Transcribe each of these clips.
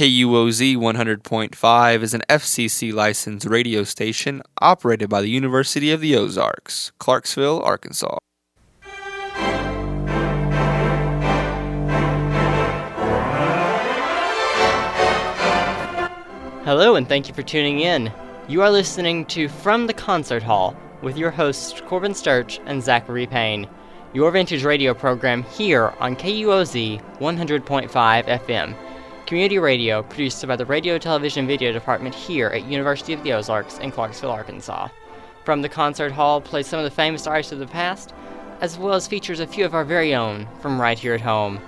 KUOZ 100.5 is an FCC licensed radio station operated by the University of the Ozarks, Clarksville, Arkansas. Hello, and thank you for tuning in. You are listening to From the Concert Hall with your hosts Corbin Sturch and Zachary Payne, your vintage radio program here on KUOZ 100.5 FM, community radio produced by the Radio, Television, Video Department here at University of the Ozarks in Clarksville, Arkansas. From the Concert Hall plays some of the famous artists of the past, as well as features a few of our very own from right here at home.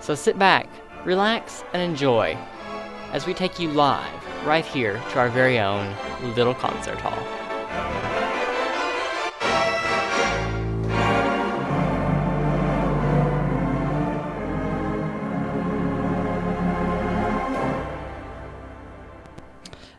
So sit back, relax, and enjoy as we take you live right here to our very own little concert hall.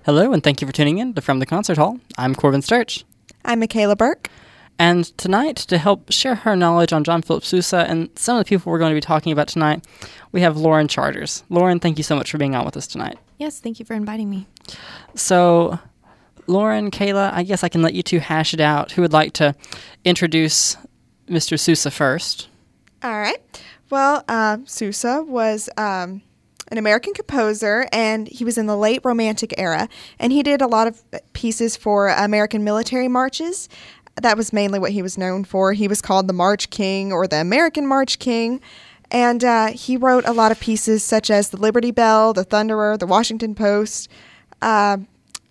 Hello, and thank you for tuning in to From the Concert Hall. I'm Corbin Sturch. I'm Michaela Burke. And tonight, to help share her knowledge on John Philip Sousa and some of the people we're going to be talking about tonight, we have Lauren Charters. Lauren, thank you so much for being on with us tonight. Yes, thank you for inviting me. So, Lauren, Kayla, I guess I can let you two hash it out. Who would like to introduce Mr. Sousa first? All right. Well, uh, Sousa was um, an American composer, and he was in the late Romantic era, and he did a lot of pieces for American military marches. That was mainly what he was known for. He was called the March King or the American March King. And uh, he wrote a lot of pieces such as the Liberty Bell, the Thunderer, the Washington Post, uh,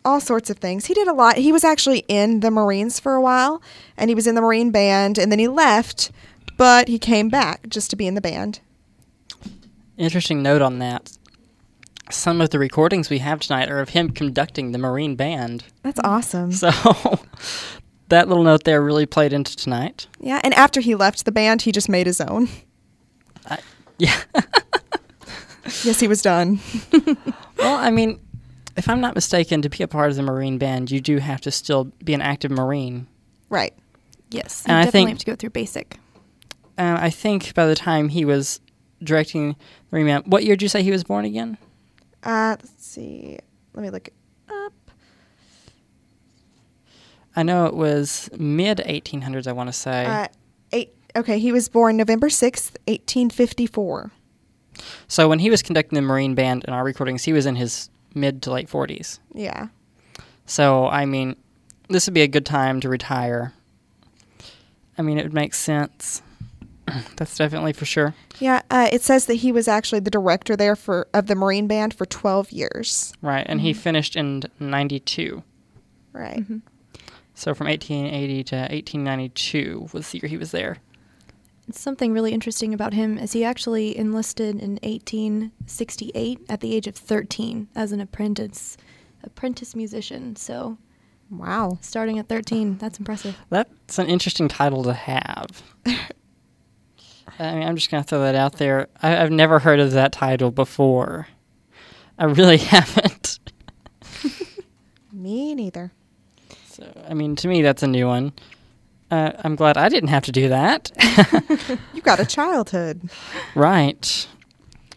all sorts of things. He did a lot. He was actually in the Marines for a while, and he was in the Marine band, and then he left, but he came back just to be in the band. Interesting note on that. Some of the recordings we have tonight are of him conducting the Marine band. That's awesome. So that little note there really played into tonight. Yeah, and after he left the band, he just made his own. I, yeah. yes, he was done. well, I mean, if I'm not mistaken, to be a part of the Marine band, you do have to still be an active Marine. Right. Yes, And you I definitely think- have to go through basic. And I think by the time he was directing the Marine what year did you say he was born again? Uh, let's see. Let me look it up. I know it was mid 1800s, I want to say. Uh, eight. Okay, he was born November sixth, eighteen fifty-four. so when he was conducting the Marine band in our recordings, he was in his mid to late 40s. Yeah. So, I mean, this would be a good time to retire. I mean, it would make sense. That's definitely for sure. Yeah. Uh, it says that he was actually the director there for of the Marine Band for twelve years. Right. And he finished in 92. Right. Mm-hmm. So from 1880 to 1892 was the year he was there. Something really interesting about him is he actually enlisted in 1868 at the age of 13 as an apprentice apprentice musician. So Wow. starting at 13, that's impressive. That's an interesting title to have. I mean, I'm just going to throw that out there. I, I've never heard of that title before. I really haven't. Me neither. So, I mean, to me, that's a new one. Uh, I'm glad I didn't have to do that. You got a childhood. right.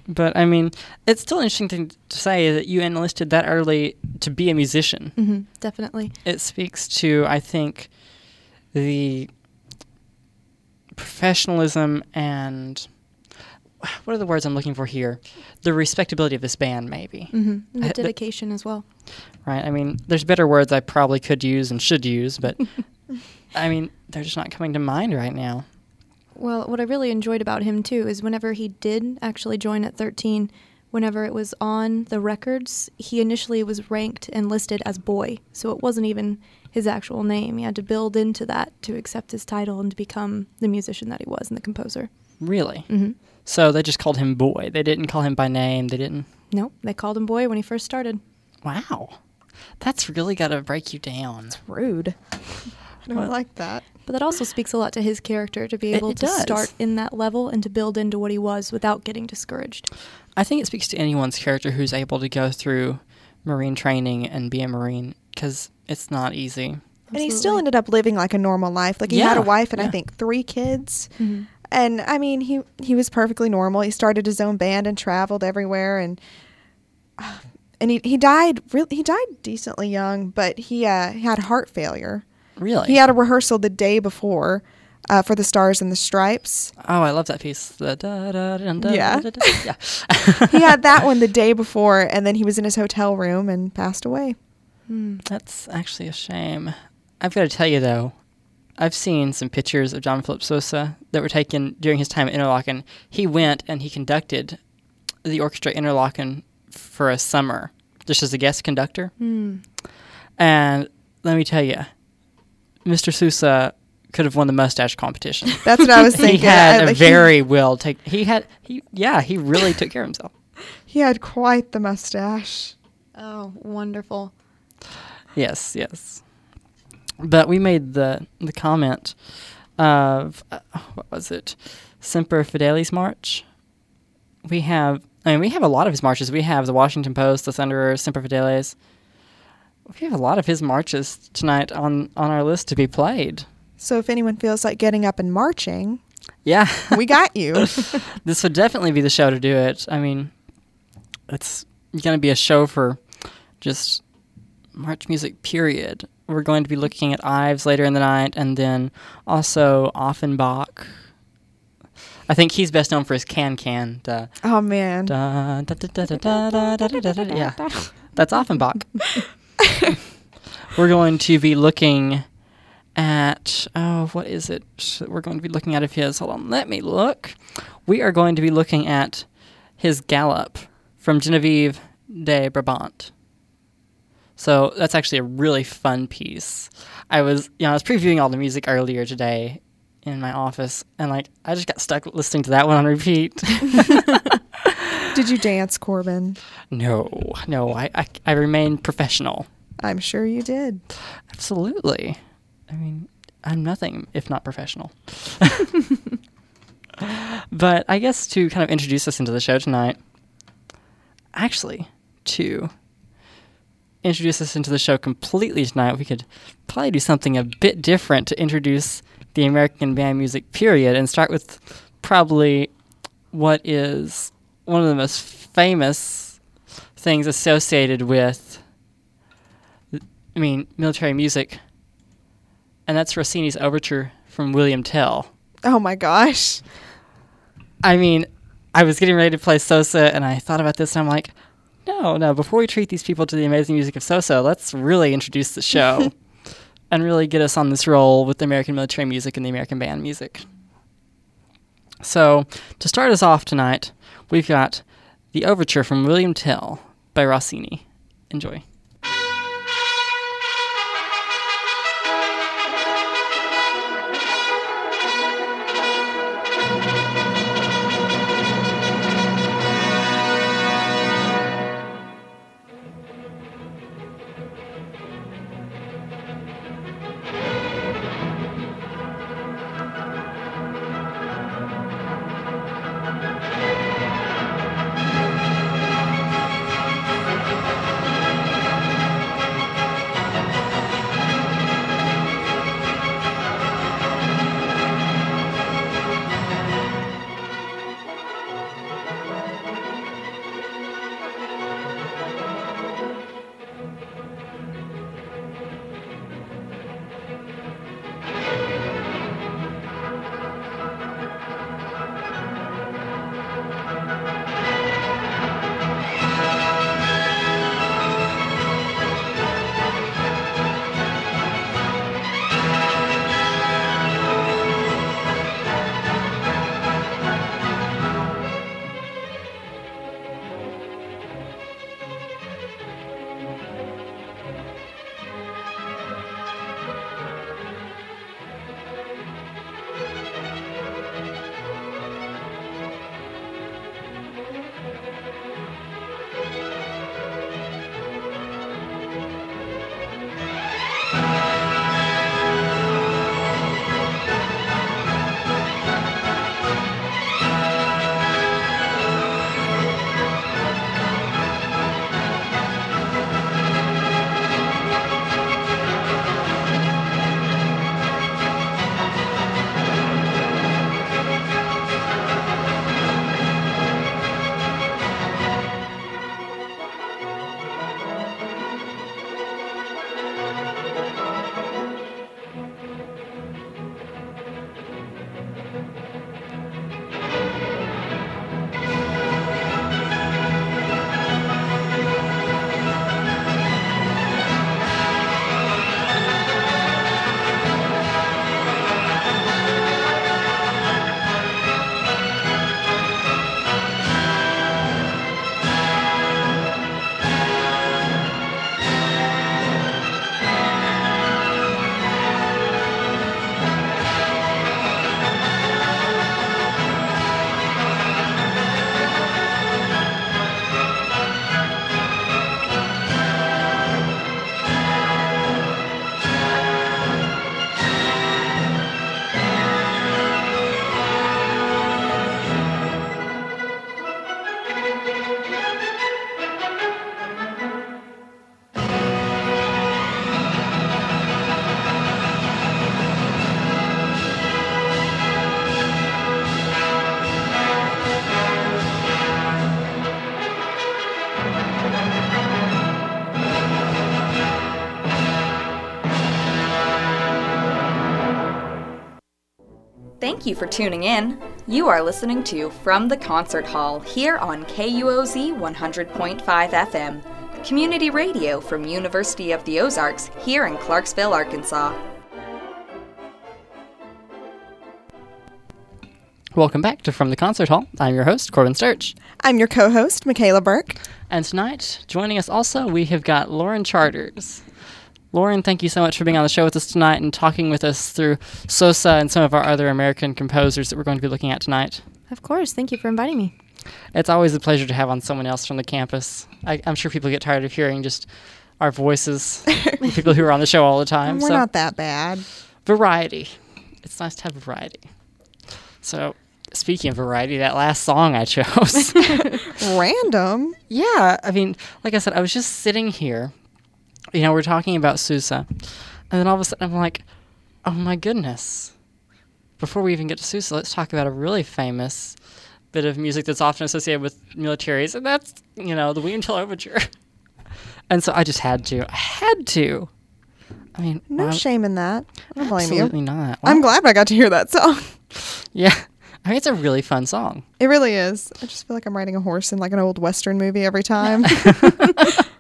But, I mean, it's still an interesting thing to say that you enlisted that early to be a musician. hmm definitely. It speaks to, I think, the professionalism and what are the words I'm looking for here? The respectability of this band, maybe. Mm-hmm. And I- the dedication as well. Right? I mean, there's better words I probably could use and should use, but I mean, they're just not coming to mind right now. Well, what I really enjoyed about him too is whenever he did actually join at 13, whenever it was on the records, he initially was ranked and listed as boy. So it wasn't even his actual name. He had to build into that to accept his title and to become the musician that he was and the composer. Really? hmm So they just called him Boy. They didn't call him by name. They didn't. Nope, they called him boy when he first started. Wow. That's really got to break you down. It's Rude. I don't Well- like that. But that also speaks a lot to his character to be It- able it to does. start in that level and to build into what he was without getting discouraged. I think it speaks to anyone's character who's able to go through Marine training and be a Marine because it's not easy. And he still ended up living like a normal life. Like he had a wife and I think three kids. Mhm. And I mean, he he was perfectly normal. He started his own band and traveled everywhere and and he, he died really he died decently young, but he uh, he had heart failure. Really? He had a rehearsal the day before uh, for the Stars and the Stripes. Oh, I love that piece. The da, da, da, da, Yeah. da, da, yeah. he had that one the day before, and then he was in his hotel room and passed away. That's actually a shame. I've got to tell you though, I've seen some pictures of John Philip Sousa that were taken during his time at Interlochen. He went and he conducted the orchestra at Interlochen for a summer, just as a guest conductor. Hmm. And let me tell you, Mr. Sousa could have won the mustache competition. That's what I was thinking. he had I- a like, he- very well take. He had he yeah he really took care of himself. He had quite the mustache. Oh, wonderful. Yes, yes. But we made the the comment of uh, what was it? Semper Fidelis March. We have I mean we have a lot of his marches. We have the Washington Post, the Thunderer, Semper Fidelis. We have a lot of his marches tonight on on our list to be played. So if anyone feels like getting up and marching, Yeah. we got you. this would definitely be the show to do it. I mean, it's going to be a show for just March music period. We're going to be looking at Ives later in the night, and then also Offenbach. I think he's best known for his Can Can. Oh man. Da, da, yeah, that's Offenbach. We're going to be looking at oh, what is it? We're going to be looking at of his. Hold on, let me look. We are going to be looking at his Gallop from Genevieve de Brabant. So that's actually a really fun piece. I was, you know, I was previewing all the music earlier today in my office, and like I just got stuck listening to that one on repeat. Did you dance, Corbin? no, no, I, I, I remain professional. I'm sure you did. Absolutely. I mean, I'm nothing if not professional. but I guess to kind of introduce us into the show tonight, actually, to introduce us into the show completely tonight, we could probably do something a bit different to introduce the American band music period and start with probably what is one of the most famous things associated with I mean, military music. And that's Rossini's overture from William Tell. Oh my gosh. I mean, I was getting ready to play Sousa and I thought about this and I'm like, no, no, before we treat these people to the amazing music of Sousa, let's really introduce the show and really get us on this roll with the American military music and the American band music. So, to start us off tonight, we've got the overture from William Tell by Rossini. Enjoy. You for tuning in. You are listening to From the Concert Hall here on KUOZ 100.5 FM, community radio from University of the Ozarks here in Clarksville, Arkansas. Welcome back to From the Concert Hall. I'm your host, Corbin Sturch. I'm your co host, Michaela Burke. And tonight, joining us also, we have got Lauren Charters. Lauren, thank you so much for being on the show with us tonight and talking with us through Sousa and some of our other American composers that we're going to be looking at tonight. Of course. Thank you for inviting me. It's always a pleasure to have on someone else from the campus. I, I'm sure people get tired of hearing just our voices, people who are on the show all the time. We're so not that bad. variety. It's nice to have variety. So, speaking of variety, that last song I chose. Random. yeah, I mean, like I said, I was just sitting here. You know, we're talking about Sousa, and then all of a sudden I'm like, oh my goodness. Before we even get to Sousa, let's talk about a really famous bit of music that's often associated with militaries, and that's, you know, the Tell Overture. and so I just had to. I had to. I mean, No why- shame in that. I don't blame you. absolutely not. I'm glad I got to hear that song. Yeah. I mean, it's a really fun song. It really is. I just feel like I'm riding a horse in like an old Western movie every time.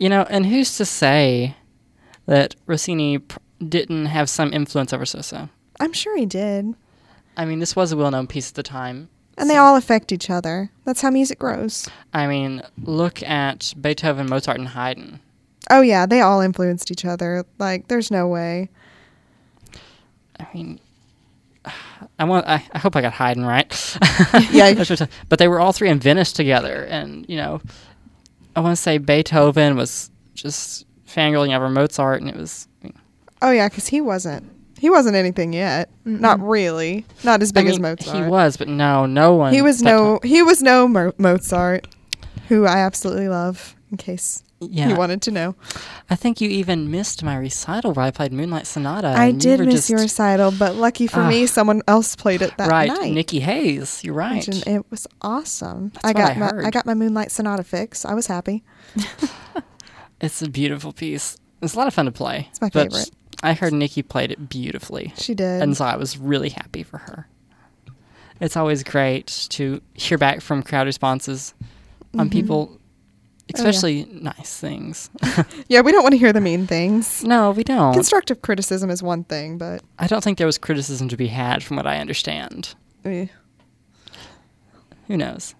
You know, and who's to say that Rossini pr- didn't have some influence over Sousa? I'm sure he did. I mean, this was a well known piece at the time. And they all affect each other. That's how music grows. I mean, look at Beethoven, Mozart, and Haydn. Oh, yeah. They all influenced each other. Like, there's no way. I mean, I want. I, I hope I got Haydn right. Yeah. That's what I- but they were all three in Venice together, and you know, I want to say Beethoven was just fangirling over Mozart, and it was. Oh, yeah, because he wasn't. He wasn't anything yet. Not really. Not as big I as Mozart. He was, but no, no one. He was no. time- He was no Mo- Mozart, who I absolutely love. In case Yeah, you wanted to know, I think you even missed my recital where I played Moonlight Sonata. I did miss just- your recital, but lucky for me, Ah. someone else played it that right, night. Right, Nikki Hayes. You're right. And it was awesome. That's I got I my heard. I got my Moonlight Sonata fix. I was happy. It's a beautiful piece. It's a lot of fun to play. It's my but favorite. I heard Nikki played it beautifully, She did. and so I was really happy for her. It's always great to hear back from crowd responses on Mhm. people, Oh, yeah. especially nice things. yeah, we don't want to hear the mean things. no, we don't. Constructive criticism is one thing, but I don't think there was criticism to be had, from what I understand. eh. Who knows?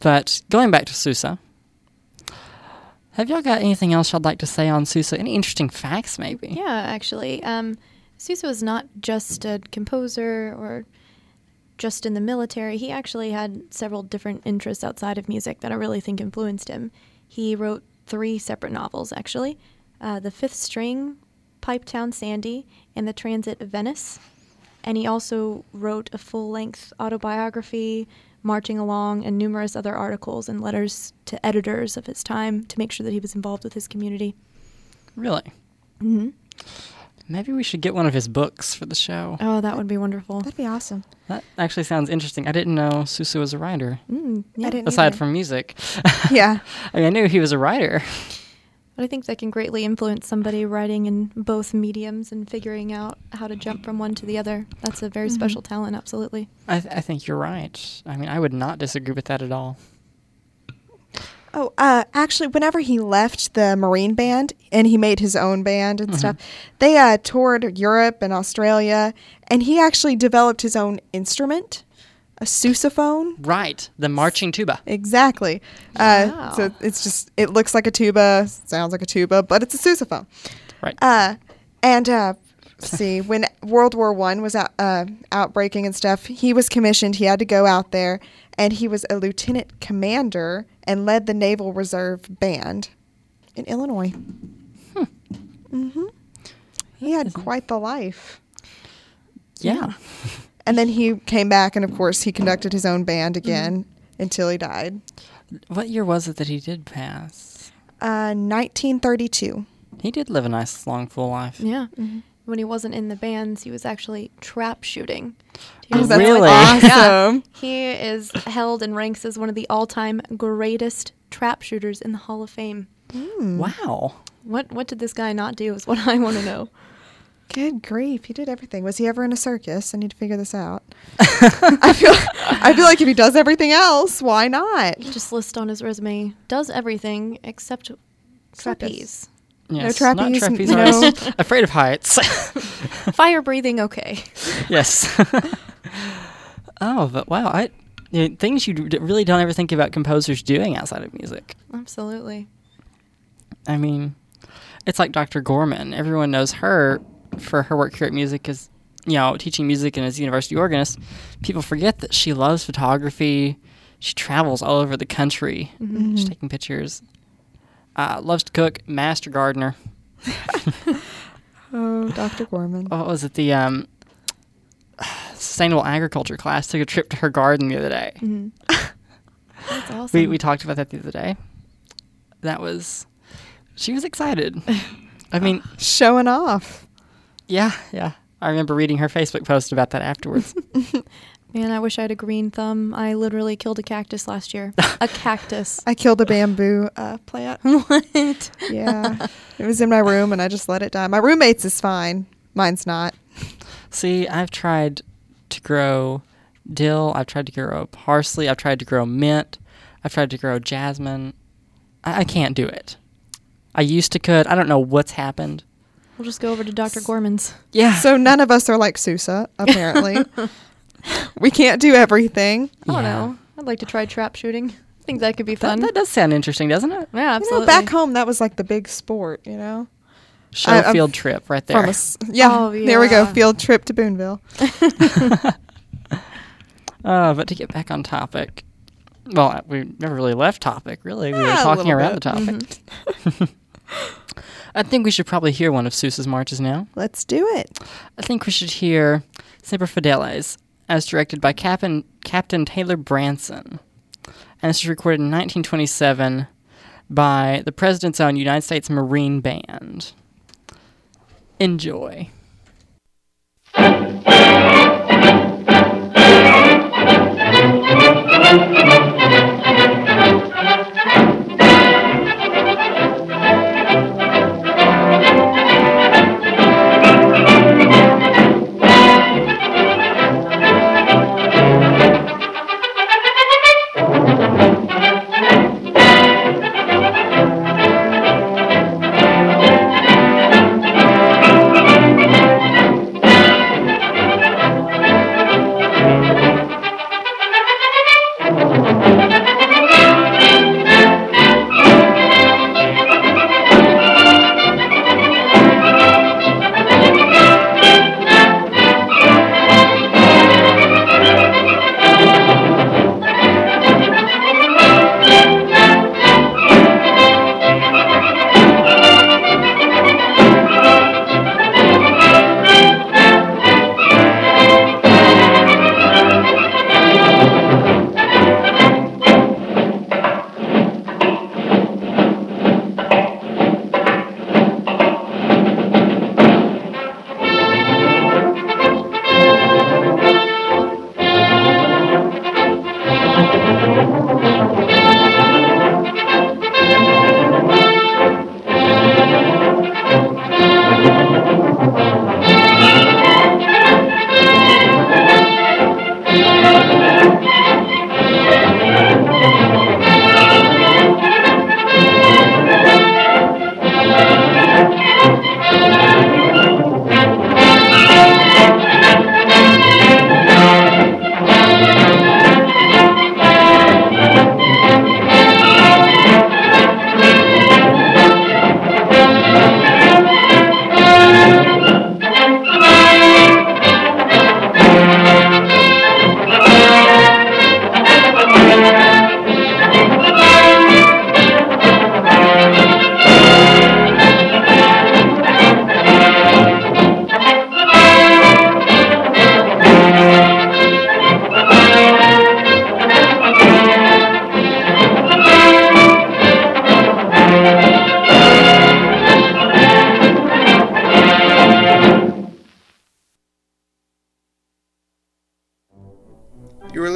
But going back to Sousa, have y'all got anything else y'all'd like to say on Sousa? Any interesting facts, maybe? Yeah, actually. Um, Sousa was not just a composer or just in the military. He actually had several different interests outside of music that I really think influenced him. He wrote three separate novels, actually uh, The Fifth String, Pipetown Sandy, and The Transit of Venus. And he also wrote a full length autobiography, Marching Along, and numerous other articles and letters to editors of his time to make sure that he was involved with his community. Really? Mm hmm Maybe we should get one of his books for the show. Oh, that would be wonderful. that'd be awesome. That actually sounds interesting. I didn't know Sousa was a writer, Mm, yeah. I didn't aside either. from music. yeah. I mean, I knew he was a writer. But I think that can greatly influence somebody writing in both mediums and figuring out how to jump from one to the other. That's a very Mhm. special talent, absolutely. I, th- I think you're right. I mean, I would not disagree with that at all. Oh, uh, actually, whenever he left the Marine Band and he made his own band and stuff, they uh, toured Europe and Australia, and he actually developed his own instrument, a sousaphone. Right, the marching tuba. Exactly. Uh, so it's just it looks like a tuba, sounds like a tuba, but it's a sousaphone. Right. Uh, and uh, see, when World War One was out, uh, outbreaking and stuff, he was commissioned. He had to go out there, and he was a lieutenant commander and led the Naval Reserve Band in Illinois. hmm Mm-hmm. He had quite the life. yeah. And then he came back, and of course, he conducted his own band again until he died. What year was it that he did pass? Uh, 1932. He did live a nice, long, full life. Yeah. When he wasn't in the bands, he was actually trap shooting. He Oh, that's Really? awesome. He is held and ranks as one of the all-time greatest trap shooters in the Hall of Fame. Hmm. Wow. What what did this guy not do is what I want to know. Good grief, he did everything. Was he ever in a circus? I need to figure this out. I feel I feel like if he does everything else, why not? Just list on his resume does everything except trapeze. Yes, trapeze, not trapeze no- Afraid of heights. Fire breathing, okay. yes. oh, but wow, I you know, things you d- really don't ever think about composers doing outside of music. Absolutely. I mean, it's like Dr. Gorman. Everyone knows her for her work here at music as you know teaching music and as a university organist. People forget that she loves photography. She travels all over the country. Mm-hmm. She's taking pictures. Uh, loves to cook. Master gardener. Oh, Dr. Gorman. what was it? The um, sustainable agriculture class took a trip to her garden the other day. That's awesome. We we talked about that the other day. That was, she was excited. I mean, Showing off. yeah, yeah. I remember reading her Facebook post about that afterwards. Man, I wish I had a green thumb. I literally killed a cactus last year. a cactus. I killed a bamboo uh, plant. what? Yeah. it was in my room and I just let it die. My roommate's is fine. Mine's not. See, I've tried to grow dill. I've tried to grow parsley. I've tried to grow mint. I've tried to grow jasmine. I, I can't do it. I used to could. I don't know what's happened. We'll just go over to Dr. Gorman's. Yeah. So none of us are like Sousa, apparently. we can't do everything. I don't Yeah. know. I'd like to try trap shooting. I think that could be fun. that does sound interesting, doesn't it? yeah, You absolutely. know, back home, that was like the big sport, you know? Show I- I'm field trip right there. From a s yeah, Oh, there we go. yeah. Field trip to Boonville. Uh, but to get back on topic, well, we never really left topic. Really, we were Ah, a talking little around bit. the topic. I think we should probably hear one of Sousa's marches now. Let's do it. I think we should hear Semper Fidelis, as directed by Captain Captain Taylor Branson, and this was recorded in 1927 by the President's own United States Marine Band. Enjoy.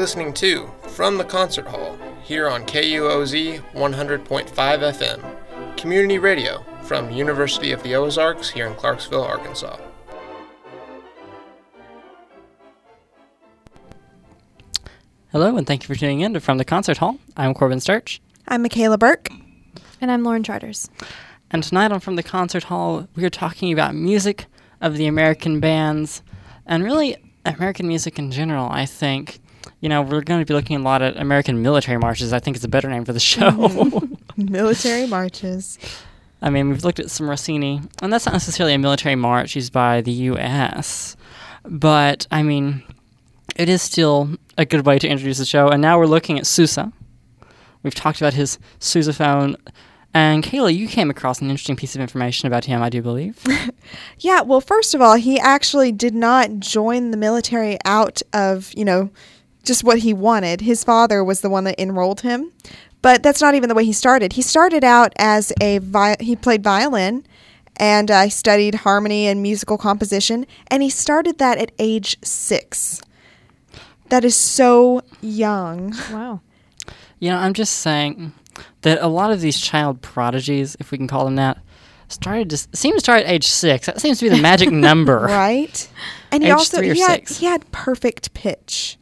listening to From the Concert Hall here on KUOZ 100.5 FM, community radio from University of the Ozarks here in Clarksville, Arkansas. Hello, and thank you for tuning in to From the Concert Hall. I'm Corbin Sturch. I'm Michaela Burke. And I'm Lauren Charters. And tonight on From the Concert Hall, we are talking about music of the American bands and really American music in general, I think. You know, we're going to be looking a lot at American military marches. I think it's a better name for the show. Mm-hmm. Military marches. I mean, we've looked at some Rossini, and that's not necessarily a military march used by the U.S., but I mean, it is still a good way to introduce the show. And now we're looking at Sousa. We've talked about his sousaphone. And Kayla, you came across an interesting piece of information about him, I do believe. Yeah, well, first of all, he actually did not join the military out of, you know, just what he wanted. His father was the one that enrolled him. But that's not even the way he started. He started out as a vi- he played violin and I uh, studied harmony and musical composition and he started that at age 6. That is so young. Wow. You know, I'm just saying that a lot of these child prodigies, if we can call them that, started to seem to start at age six. That seems to be the magic number. Right? And he Age also three or he had, he had perfect pitch.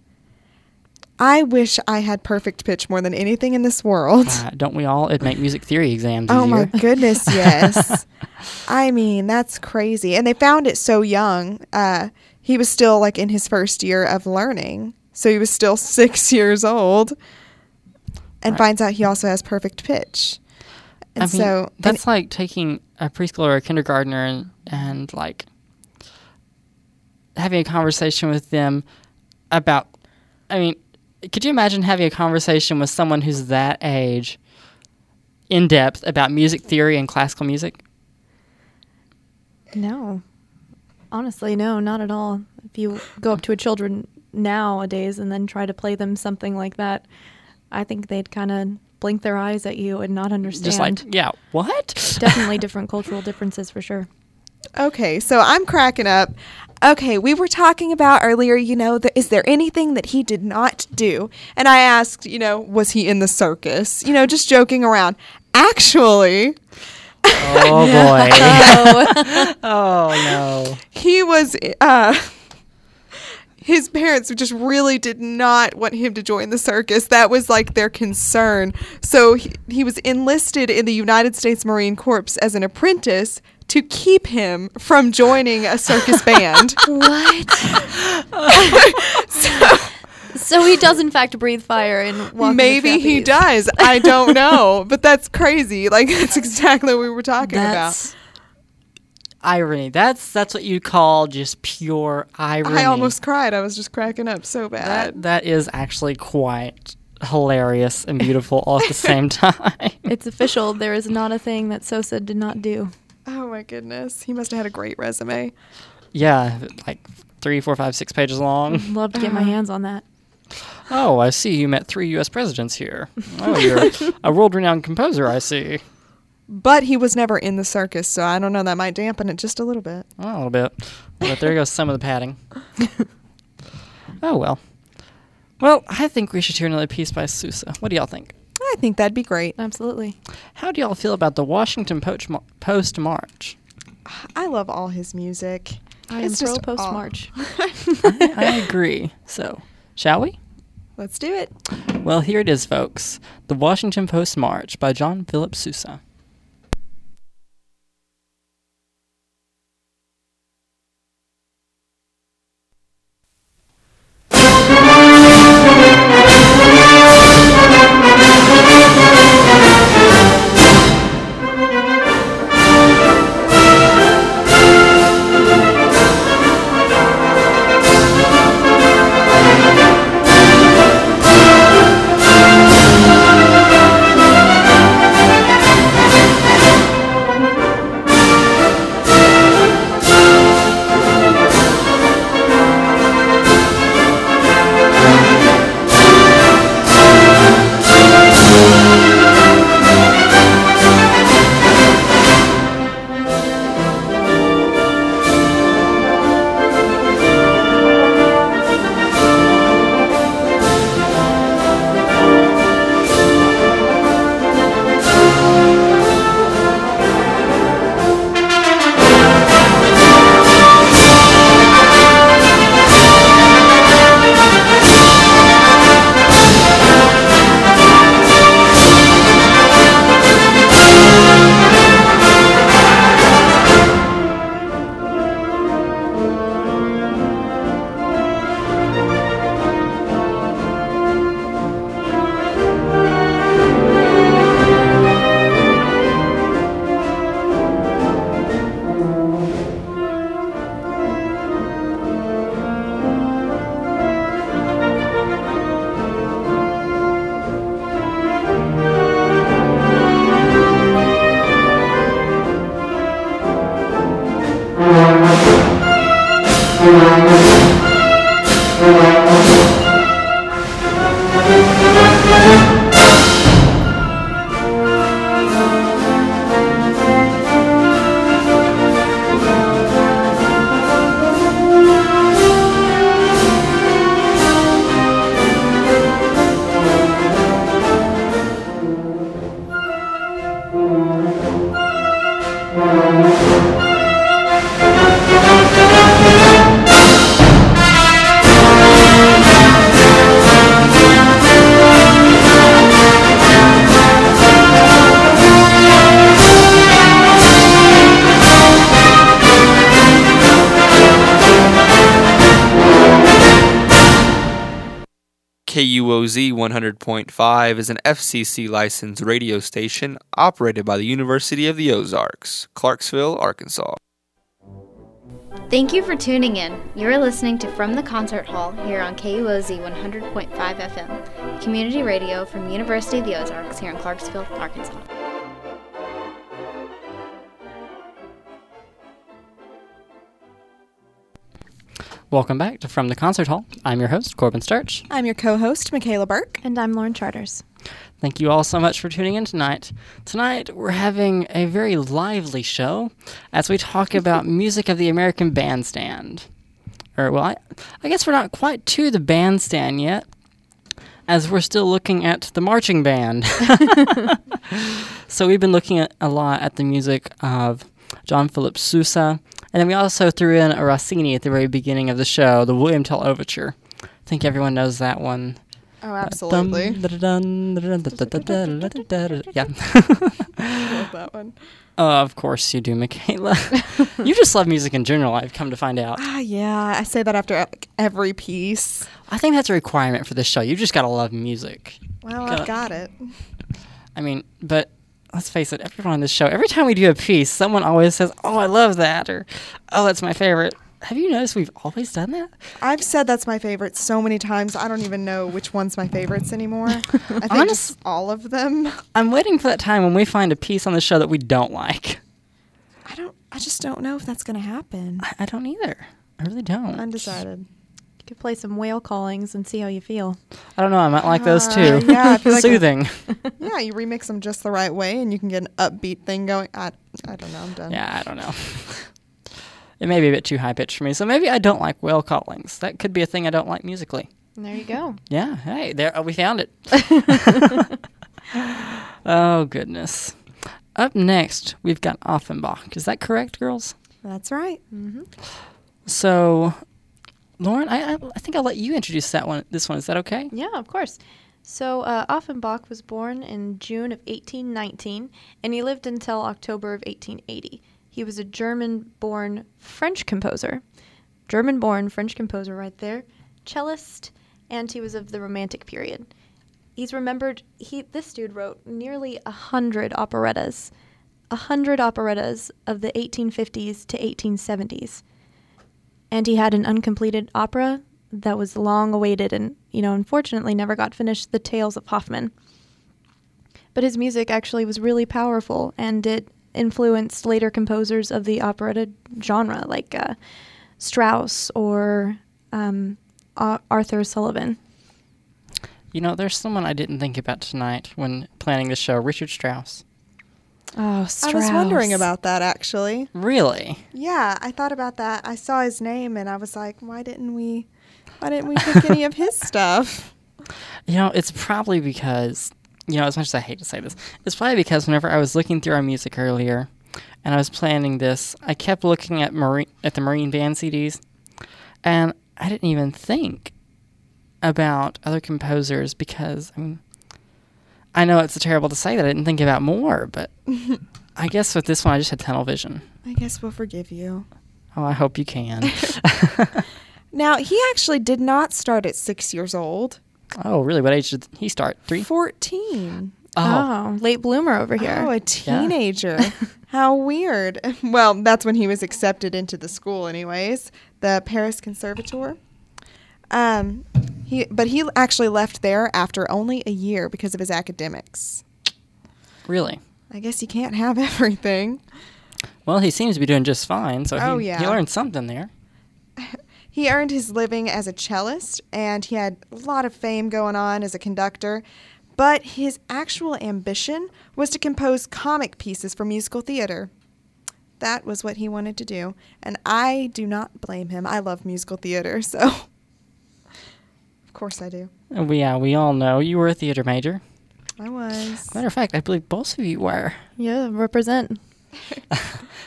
I wish I had perfect pitch more than anything in this world. Uh, don't we all? It'd make music theory exams Oh my goodness, yes. I mean, that's crazy. And they found it so young. Uh, he was still like in his first year of learning. So he was still six years old and Right. finds out he also has perfect pitch. And I mean, so and- that's like taking a preschooler or a kindergartner and, and like having a conversation with them about. I mean, could you imagine having a conversation with someone who's that age, in depth about music theory and classical music? No. Honestly, no, not at all. If you go up to a children nowadays and then try to play them something like that, I think they'd kind of blink their eyes at you and not understand. Just like, yeah, what? Definitely different cultural differences for sure. Okay, so I'm cracking up. Okay, we were talking about earlier, you know, the, is there anything that he did not do? And I asked, you know, was he in the circus? You know, just joking around. Actually, oh boy. oh no. he was uh his parents just really did not want him to join the circus. That was like their concern. So he, he was enlisted in the United States Marine Corps as an apprentice to keep him from joining a circus band. What? so he does in fact breathe fire and walk in Maybe he trapeze. does. I don't know. but that's crazy. Like that's exactly what we were talking about. Irony. That's that's what you call just pure irony. I almost cried. I was just cracking up so bad. that that is actually quite hilarious and beautiful all at the same time. It's official. There is not a thing that Sousa did not do. Oh my goodness. He must have had a great resume. yeah, like three, four, five, six pages long. Love to get my uh-huh. hands on that. Oh, I see. You met three U.S. presidents here. Oh, you're a world-renowned composer. I see. But he was never in the circus, so I don't know. That might dampen it just a little bit. Oh, a little bit. But there goes some of the padding. oh well. Well, I think we should hear another piece by Sousa. What do y'all think? I think that'd be great. Absolutely. How do y'all feel about the Washington Post, March? I love all his music. I It's am just pro post aw- march. I agree. So, shall we? Let's do it. Well, here it is, folks. The Washington Post March by John Philip Sousa. KUOZ 100.5 is an FCC licensed radio station operated by the University of the Ozarks, Clarksville, Arkansas. Thank you for tuning in. You're listening to From the Concert Hall here on KUOZ 100.5 FM, community radio from University of the Ozarks here in Clarksville, Arkansas. Welcome back to From the Concert Hall. I'm your host, Corbin Sturch. I'm your co-host, Michaela Burke. And I'm Lauren Charters. Thank you all so much for tuning in tonight. Tonight, we're having a very lively show as we talk about music of the American bandstand. Or, well, I, I guess we're not quite to the bandstand yet, as we're still looking at the marching band. so, we've been looking at a lot at the music of John Philip Sousa, and then we also threw in a Rossini at the very beginning of the show, the William Tell Overture. I think everyone knows that one. Oh, absolutely. Yeah. love that one. Oh, of course you do, Michaela. you just love music in general, I've come to find out. Ah, yeah. I say that after like, every piece. I think that's a requirement for this show. You just got to love music. Well, I've got it. I mean, but let's face it, everyone on this show, every time we do a piece, someone always says, "Oh, I love that," or "Oh, that's my favorite." Have you noticed we've always done that? I've said that's my favorite so many times. I don't even know which one's my favorites anymore. I think Honest- all of them. I'm waiting for that time when we find a piece on the show that we don't like. I don't. I just don't know if that's gonna happen. I, I don't either. I really don't. Undecided. You could play some whale callings and see how you feel. I don't know. I might like those Uh, too. yeah, I feel like- Soothing. Yeah, you remix them just the right way, and you can get an upbeat thing going. I, I don't know. I'm done. Yeah, I don't know. it may be a bit too high pitched for me, so maybe I don't like whale callings. That could be a thing I don't like musically. There you go. Yeah, hey, there oh, we found it. oh goodness. Up next, we've got Offenbach. Is that correct, girls? That's right. Mm-hmm. So, Lauren, I, I think I'll let you introduce that one. This one is that okay? Yeah, of course. So uh, Offenbach was born in June of 1819, and he lived until October of 1880. He was a German-born French composer. German-born French composer right there. Cellist, and he was of the Romantic period. He's remembered, he this dude wrote nearly a hundred operettas. A hundred operettas of the 1850s to 1870s and he had an uncompleted opera that was long awaited and, you know, unfortunately never got finished, The Tales of Hoffmann. But his music actually was really powerful and it influenced later composers of the operetta genre, like uh, Strauss or um, Ar- Arthur Sullivan. You know, there's someone I didn't think about tonight when planning the show. Richard Strauss. Oh, I was wondering about that actually. Really? Yeah, I thought about that. I saw his name, and I was like, why didn't we? Why didn't we pick any of his stuff? You know, it's probably because, you know, as much as I hate to say this, it's probably because whenever I was looking through our music earlier and I was planning this, I kept looking at marine at the Marine Band CDs, and I didn't even think about other composers because I mean, I know it's terrible to say that I didn't think about more, but I guess with this one I just had tunnel vision. I guess we'll forgive you. Oh, I hope you can. Now, he actually did not start at six years old. oh, really? What age did he start? Three? 14. Oh, Oh, late bloomer over here. Oh, a teenager. How weird. Well, that's when he was accepted into the school, anyways, the Paris Conservatoire. Um, he, but he actually left there after only a year because of his academics. really? I guess you can't have everything. Well, he seems to be doing just fine. So Oh, he, yeah. he learned something there. He earned his living as a cellist, and he had a lot of fame going on as a conductor. But his actual ambition was to compose comic pieces for musical theater. That was what he wanted to do, and I do not blame him. I love musical theater, so of course I do. We, yeah, we all know you were a theater major. I was. Matter of fact, I believe both of you were. Yeah, represent. I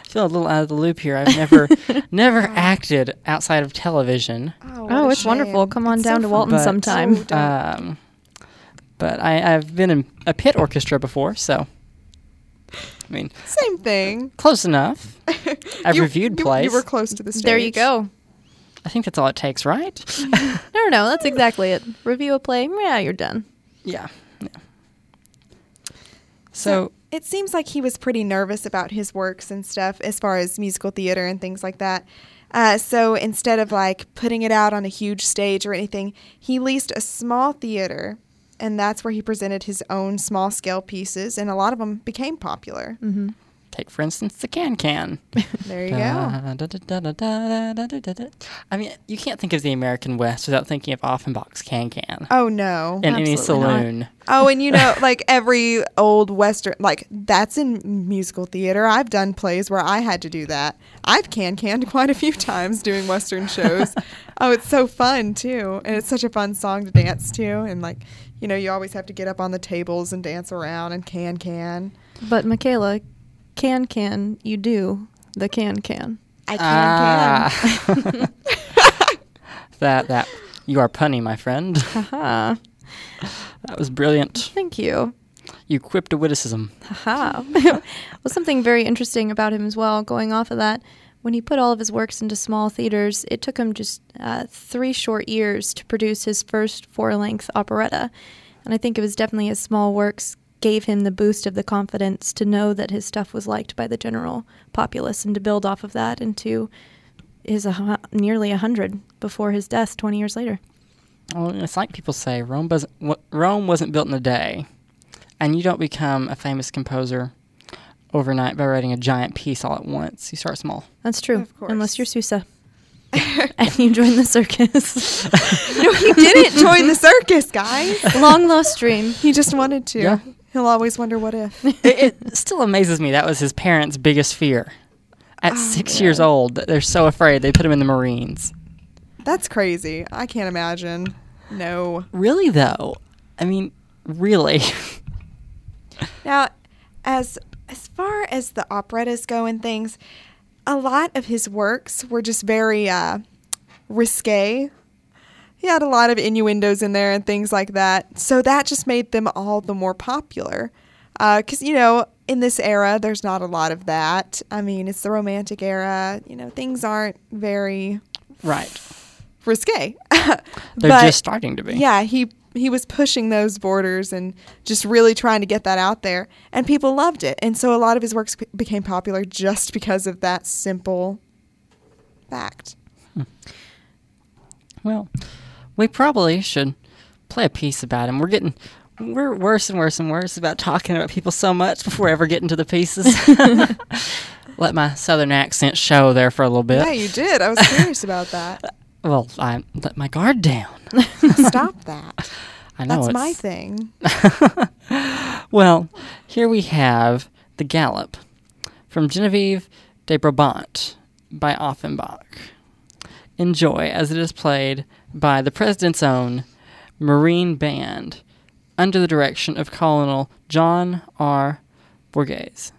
feel a little out of the loop here. I've never, never acted outside of television. Oh, Oh, a it's wonderful. Come on It's down so to. Walton But- sometime. So. Um, but I, I've been in a pit orchestra before, so I mean, Same thing. close enough. I've You- reviewed you, plays. You were close to the stage. there you go. I think that's all it takes, right? No, no, no. That's exactly it. Review a play. Yeah, you're done. yeah. yeah. So, It seems like he was pretty nervous about his works and stuff as far as musical theater and things like that. Uh, so instead of like putting it out on a huge stage or anything, he leased a small theater, and that's where he presented his own small scale pieces, and a lot of them became popular. Mm-hmm. Take, for instance, the can can. There you go. I mean, you can't think of the American West without thinking of Offenbach's can can. Oh no! In any saloon. Not. Oh, and you know, like every old western, like that's in musical theater. I've done plays where I had to do that. I've can canned quite a few times doing western shows. oh, it's so fun too, and it's such a fun song to dance to, and like you know, you always have to get up on the tables and dance around and can can. But Michaela, can can you do the can can? I can can. Ah. that that you are punny, my friend. Haha. That was brilliant. Thank you. You quipped a witticism. Haha. well, something very interesting about him as well, going off of that, when he put all of his works into small theaters, it took him just uh, three short years to produce his first four length operetta. And I think it was definitely his small works gave him the boost of the confidence to know that his stuff was liked by the general populace and to build off of that into his a hu- nearly a hundred before his death 20 years later. Well, it's like people say Rome wasn't Rome wasn't built in a day, and you don't become a famous composer overnight by writing a giant piece all at once. You start small. That's true, Of course. unless you're Sousa. and you joined the circus. no, he didn't join the circus, guys. Long lost dream. He just wanted to. Yeah. He'll always wonder what if. it, it still amazes me that was his parents' biggest fear. At Oh, six man. years old, that they're so afraid they put him in the Marines. That's crazy. I can't imagine. No. Really, though, I mean, really. Now, as as far as the operettas go and things, a lot of his works were just very uh, risque. He had a lot of innuendos in there and things like that, so that just made them all the more popular. Because you know, in this era, there's not a lot of that. I mean, it's the Romantic era. You know, things aren't very right. risque. They're But- just starting to be. yeah, he he was pushing those borders and just really trying to get that out there, and people loved it. And so a lot of his works became popular just because of that simple fact. Hmm. Well, we probably should play a piece about him. We're getting we're worse and worse and worse about talking about people so much before ever getting to the pieces. Let my southern accent show there for a little bit. Yeah, you did. I was curious about that. Well, I let my guard down. Stop that. I know That's my thing. Well, here we have the Gallop from Genevieve de Brabant by Offenbach. Enjoy as it is played by the President's own Marine Band under the direction of Colonel John R. Bourgeois.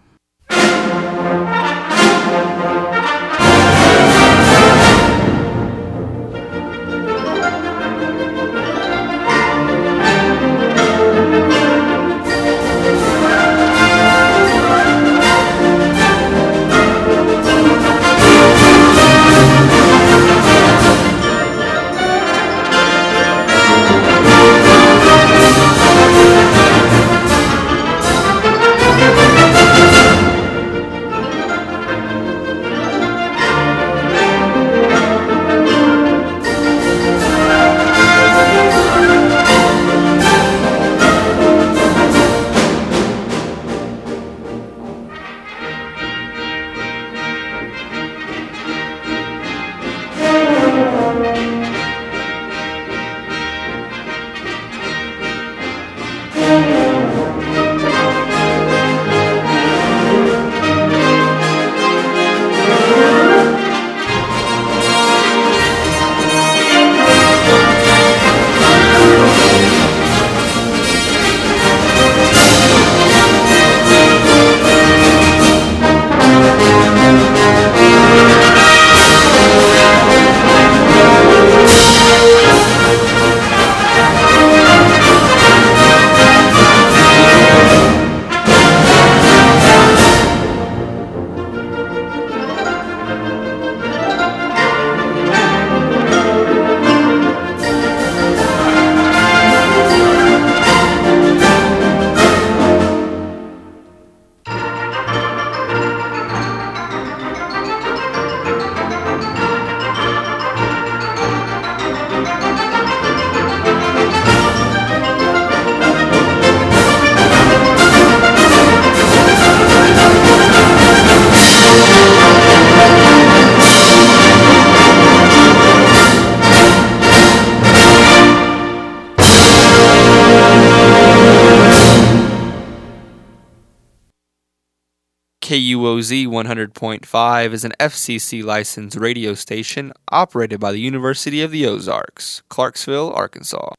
KUOZ 100.5 is an FCC licensed radio station operated by the University of the Ozarks, Clarksville, Arkansas.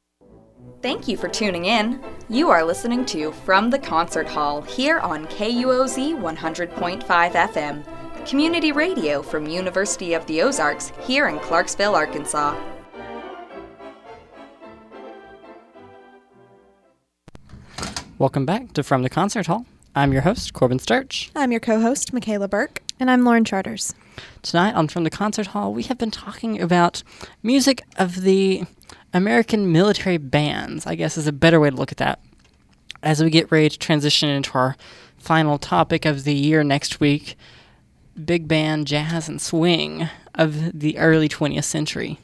Thank you for tuning in. You are listening to From the Concert Hall here on KUOZ 100.5 FM, community radio from University of the Ozarks here in Clarksville, Arkansas. Welcome back to From the Concert Hall. I'm your host, Corbin Sturch. I'm your co host, Michaela Burke. And I'm Lauren Charters. Tonight on From the Concert Hall, we have been talking about music of the American military bands, I guess is a better way to look at that. As we get ready to transition into our final topic of the year next week big band jazz and swing of the early 20th century.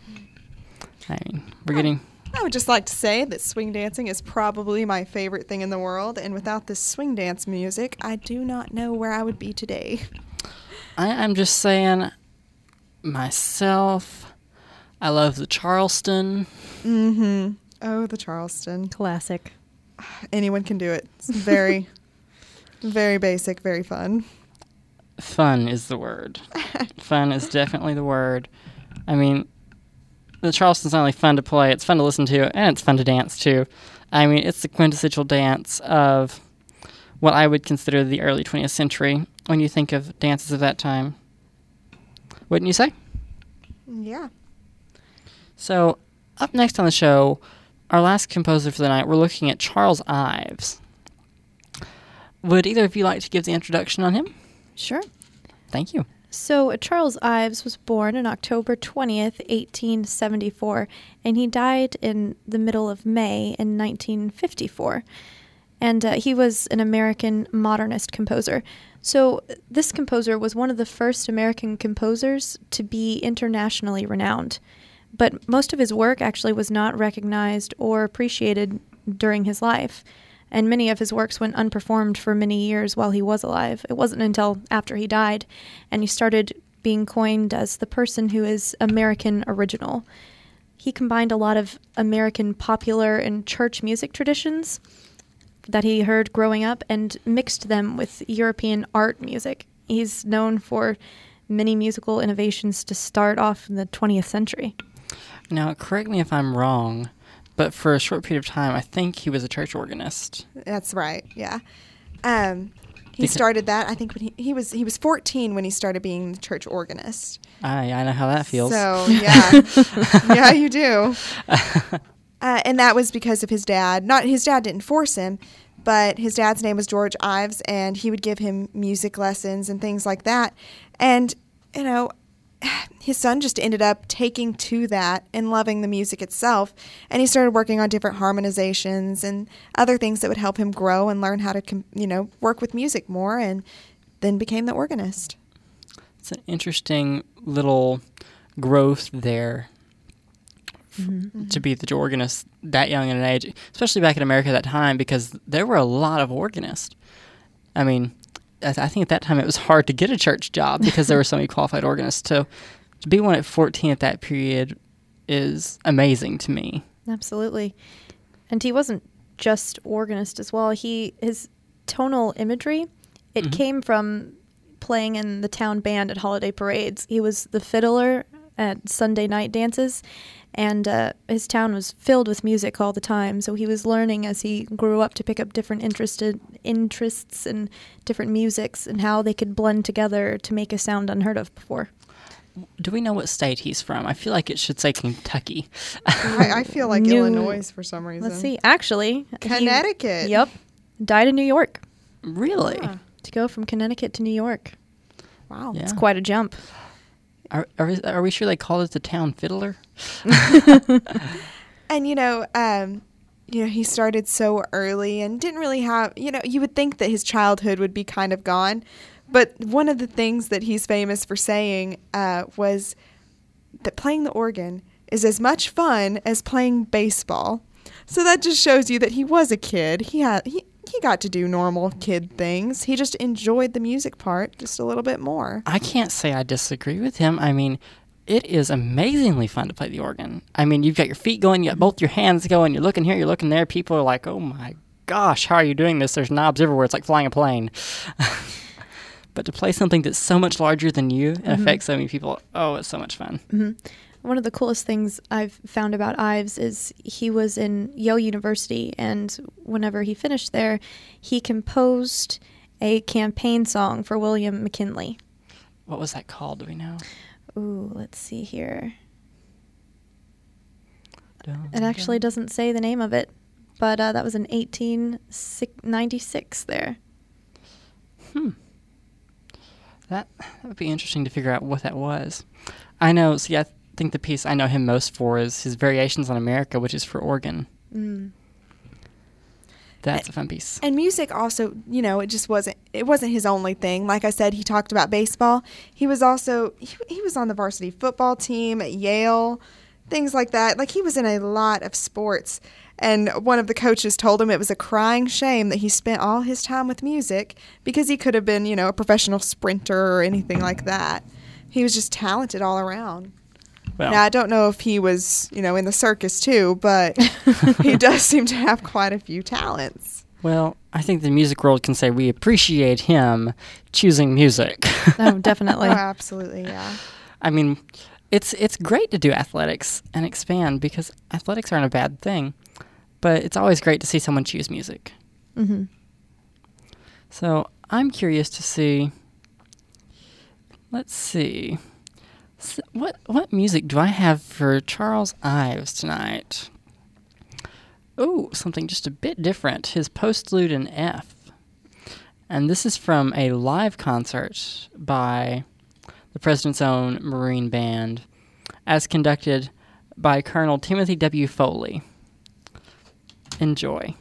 I mean, we're oh. getting. I would just like to say that swing dancing is probably my favorite thing in the world, and without this swing dance music, I do not know where I would be today. I, I'm just saying, myself, I love the Charleston. Mm-hmm. Oh, the Charleston. Classic. Anyone can do it. It's very, very basic, very fun. Fun is the word. fun is definitely the word. I mean, the Charleston's not only fun to play, it's fun to listen to, and it's fun to dance too. I mean, it's the quintessential dance of what I would consider the early 20th century when you think of dances of that time. Wouldn't you say? Yeah. So, up next on the show, our last composer for the night, we're looking at Charles Ives. Would either of you like to give the introduction on him? Sure. Thank you. So, Charles Ives was born on October 20th, 1874, and he died in the middle of May in 1954. And uh, he was an American modernist composer. So, this composer was one of the first American composers to be internationally renowned. But most of his work actually was not recognized or appreciated during his life and many of his works went unperformed for many years while he was alive. It wasn't until after he died and he started being coined as the person who is American original. He combined a lot of American popular and church music traditions that he heard growing up and mixed them with European art music. He's known for many musical innovations to start off in the 20th century. Now, correct me if I'm wrong, but for a short period of time, I think he was a church organist. That's right. Yeah. Um, he started that. I think when he, he was he was 14 when he started being the church organist. I I know how that feels. So yeah, yeah, you do. Uh, and that was because of his dad. Not his dad didn't force him, but his dad's name was George Ives, and he would give him music lessons and things like that. And you know, his son just ended up taking to that and loving the music itself. And he started working on different harmonizations and other things that would help him grow and learn how to, you know, work with music more and then became the organist. It's an interesting little growth there mm-hmm. to be the organist that young in an age, especially back in America at that time, because there were a lot of organists. I mean, I think at that time it was hard to get a church job because there were so many qualified organists. So to be one at 14 at that period is amazing to me. Absolutely. And he wasn't just organist as well. He his tonal imagery, it mm-hmm. came from playing in the town band at holiday parades. He was the fiddler at Sunday night dances and uh, his town was filled with music all the time. So he was learning as he grew up to pick up different interested interests and different musics and how they could blend together to make a sound unheard of before. Do we know what state he's from? I feel like it should say Kentucky. I, I, feel like New, Illinois for some reason. Let's see. Actually, Connecticut. He, yep, died in New York. Really? Yeah. To go from Connecticut to New York. Wow, yeah. it's quite a jump. Are, are, we, are we sure they call it the town fiddler? and you know, um, you know, he started so early and didn't really have. You know, you would think that his childhood would be kind of gone, but one of the things that he's famous for saying uh, was that playing the organ is as much fun as playing baseball. So that just shows you that he was a kid. He had he he got to do normal kid things. He just enjoyed the music part just a little bit more. I can't say I disagree with him. I mean, it is amazingly fun to play the organ. I mean, you've got your feet going, you got both your hands going, you're looking here, you're looking there. People are like, oh my gosh, how are you doing this? There's knobs everywhere. It's like flying a plane. But to play something that's so much larger than you and Mhm. affects so many people, oh, it's so much fun. hmm One of the coolest things I've found about Ives is he was in Yale University, and whenever he finished there, he composed a campaign song for William McKinley. What was that called? Do we know? Ooh, let's see here. It actually doesn't say the name of it, but uh, that was in 1896 there. Hmm. That that would be interesting to figure out what that was. I know. See, I think the piece I know him most for is his Variations on America, which is for organ. Mm. That's a fun piece. And music also, you know, it just wasn't it wasn't his only thing. Like I said, he talked about baseball. He was also he, he was on the varsity football team at Yale, things like that. Like he was in a lot of sports. And one of the coaches told him it was a crying shame that he spent all his time with music because he could have been, you know, a professional sprinter or anything like that. He was just talented all around. Well, Now I don't know if he was, you know, in the circus too, but he does seem to have quite a few talents. well, I think the music world can say we appreciate him choosing music. Oh, definitely. Oh, absolutely, yeah. I mean, it's it's great to do athletics and expand because athletics aren't a bad thing, but it's always great to see someone choose music. hmm So I'm curious to see. Let's see. S- What what music do I have for Charles Ives tonight? Oh, something just a bit different. His postlude in F, and this is from a live concert by the President's Own Marine Band, as conducted by Colonel Timothy W. Foley. Enjoy.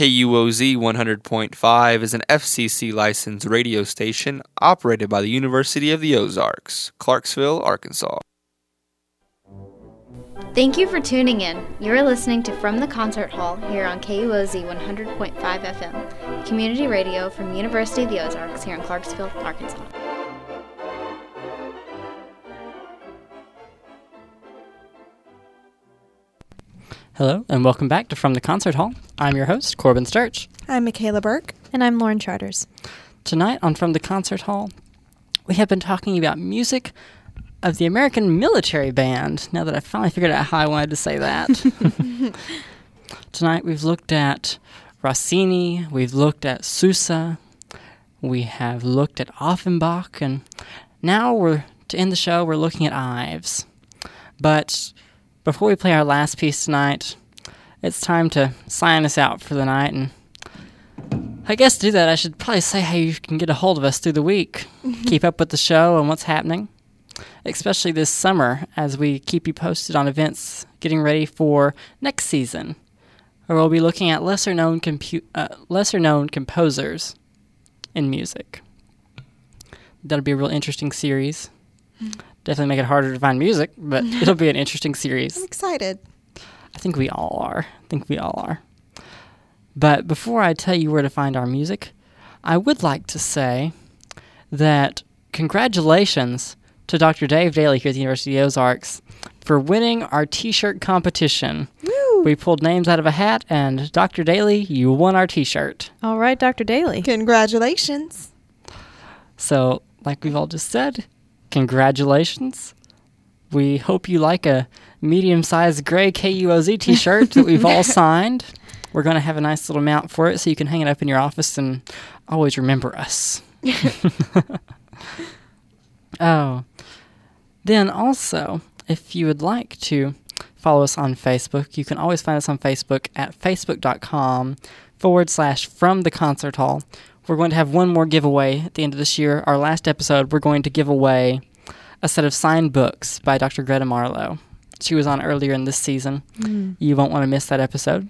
KUOZ 100.5 is an FCC licensed radio station operated by the University of the Ozarks, Clarksville, Arkansas. Thank you for tuning in. You're listening to From the Concert Hall here on KUOZ 100.5 FM, community radio from University of the Ozarks here in Clarksville, Arkansas. Hello, and welcome back to From the Concert Hall. I'm your host, Corbin Sturch. I'm Michaela Burke. And I'm Lauren Charters. Tonight on From the Concert Hall, we have been talking about music of the American Military Band. Now that I finally figured out how I wanted to say that. Tonight we've looked at Rossini, we've looked at Sousa, we have looked at Offenbach, and now we're to end the show. We're looking at Ives. But before we play our last piece tonight, it's time to sign us out for the night. And I guess to do that, I should probably say how you can get a hold of us through the week, keep up with the show and what's happening, especially this summer as we keep you posted on events getting ready for next season, where we'll be looking at lesser known compu- uh, lesser known composers in music. That'll be a real interesting series. Definitely make it harder to find music, but it'll be an interesting series. I'm excited. I think we all are. I think we all are. But before I tell you where to find our music, I would like to say that congratulations to Dr. Dave Daly here at the University of Ozarks for winning our t shirt competition. Woo! We pulled names out of a hat, and Dr. Daly, you won our t shirt. All right, Dr. Daly. Congratulations. So, like we've all just said, congratulations. We hope you like a medium sized gray KUOZ t shirt that we've all signed. We're going to have a nice little mount for it so you can hang it up in your office and always remember us. oh. Then also, if you would like to follow us on Facebook, you can always find us on Facebook at facebook.com forward slash from the concert hall. We're going to have one more giveaway at the end of this year. Our last episode, we're going to give away a set of signed books by Dr. Greta Marlowe. She was on earlier in this season. Hmm. You won't want to miss that episode.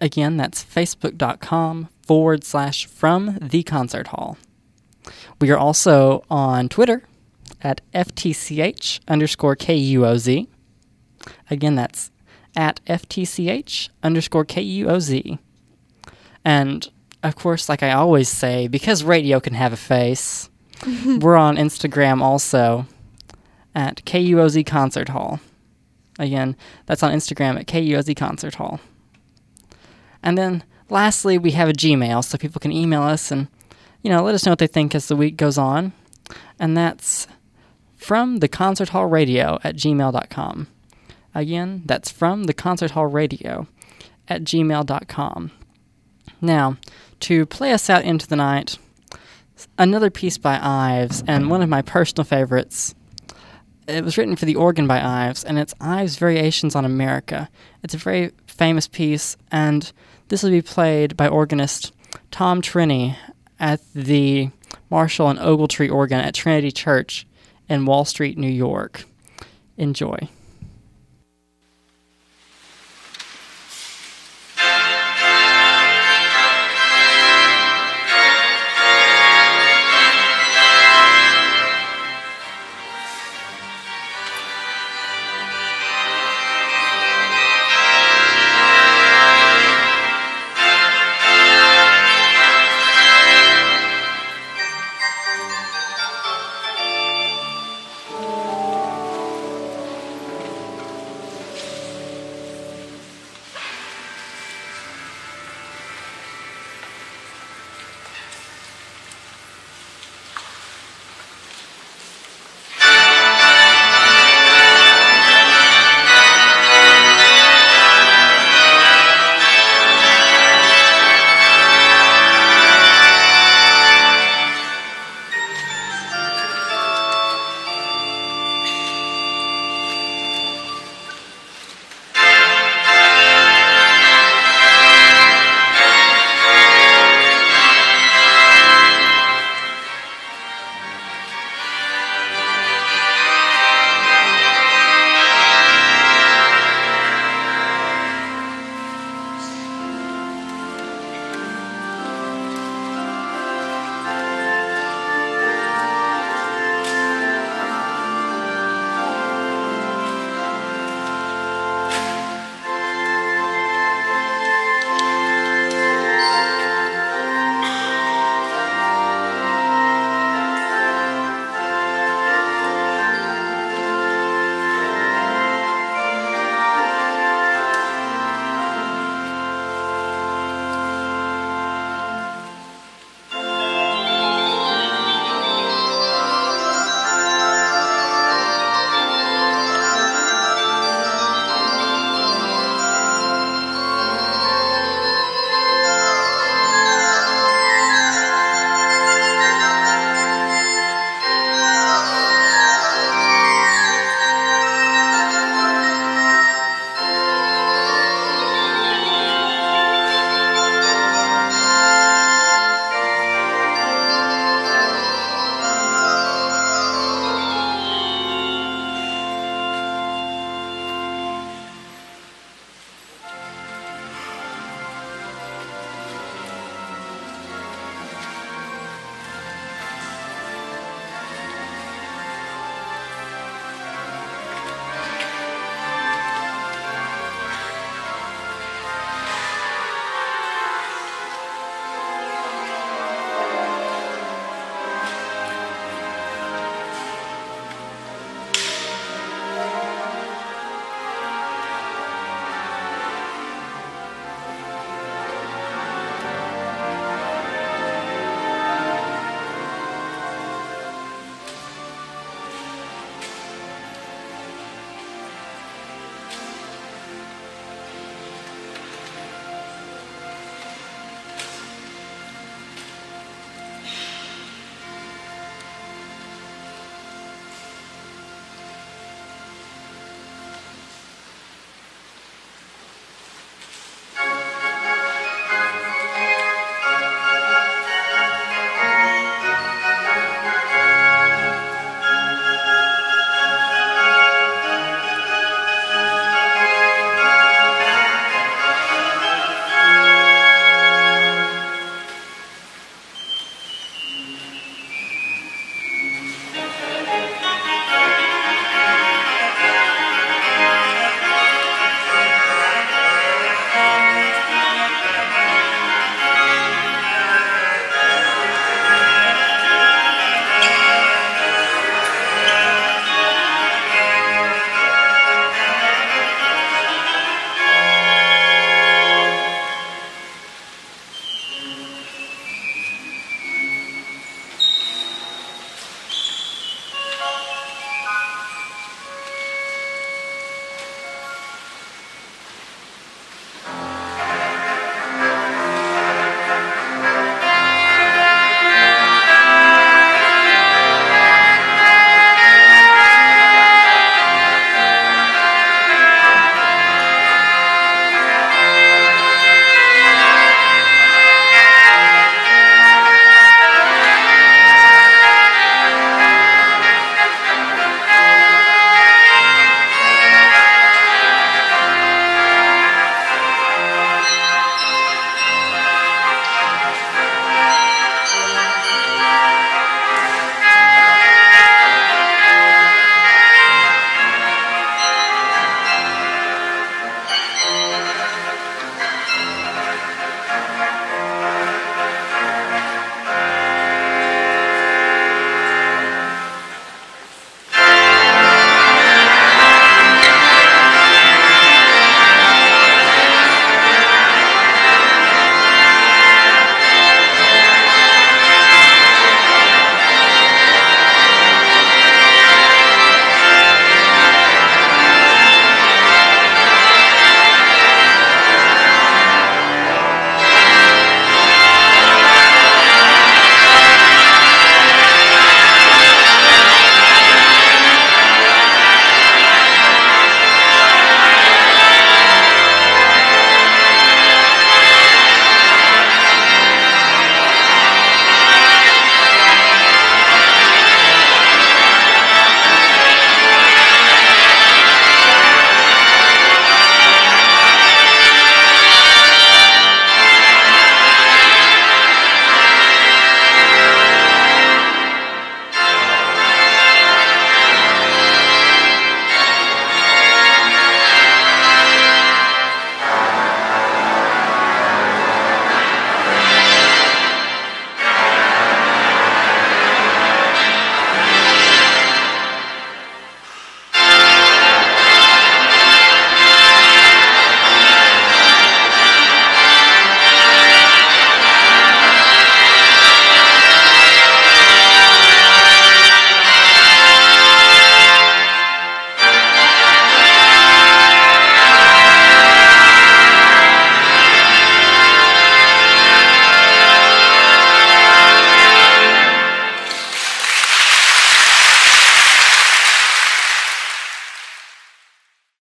Again, that's facebook.com forward slash from the concert hall. We are also on Twitter at FTCH underscore KUOZ. Again, that's at FTCH underscore KUOZ. And of course, like I always say, because radio can have a face, we're on Instagram also at KUOZ Concert Hall. Again, that's on Instagram at KUOZ Concert Hall. And then lastly, we have a Gmail so people can email us and, you know, let us know what they think as the week goes on. And that's from the concert hall radio at gmail.com. Again, that's from the concert hall radio at gmail.com. Now, to play us out into the night, another piece by Ives, and one of my personal favorites. It was written for the organ by Ives, and it's Ives' Variations on America. It's a very famous piece, and this will be played by organist Tom Trenney at the Marshall and Ogletree organ at Trinity Church in Wall Street, New York. Enjoy.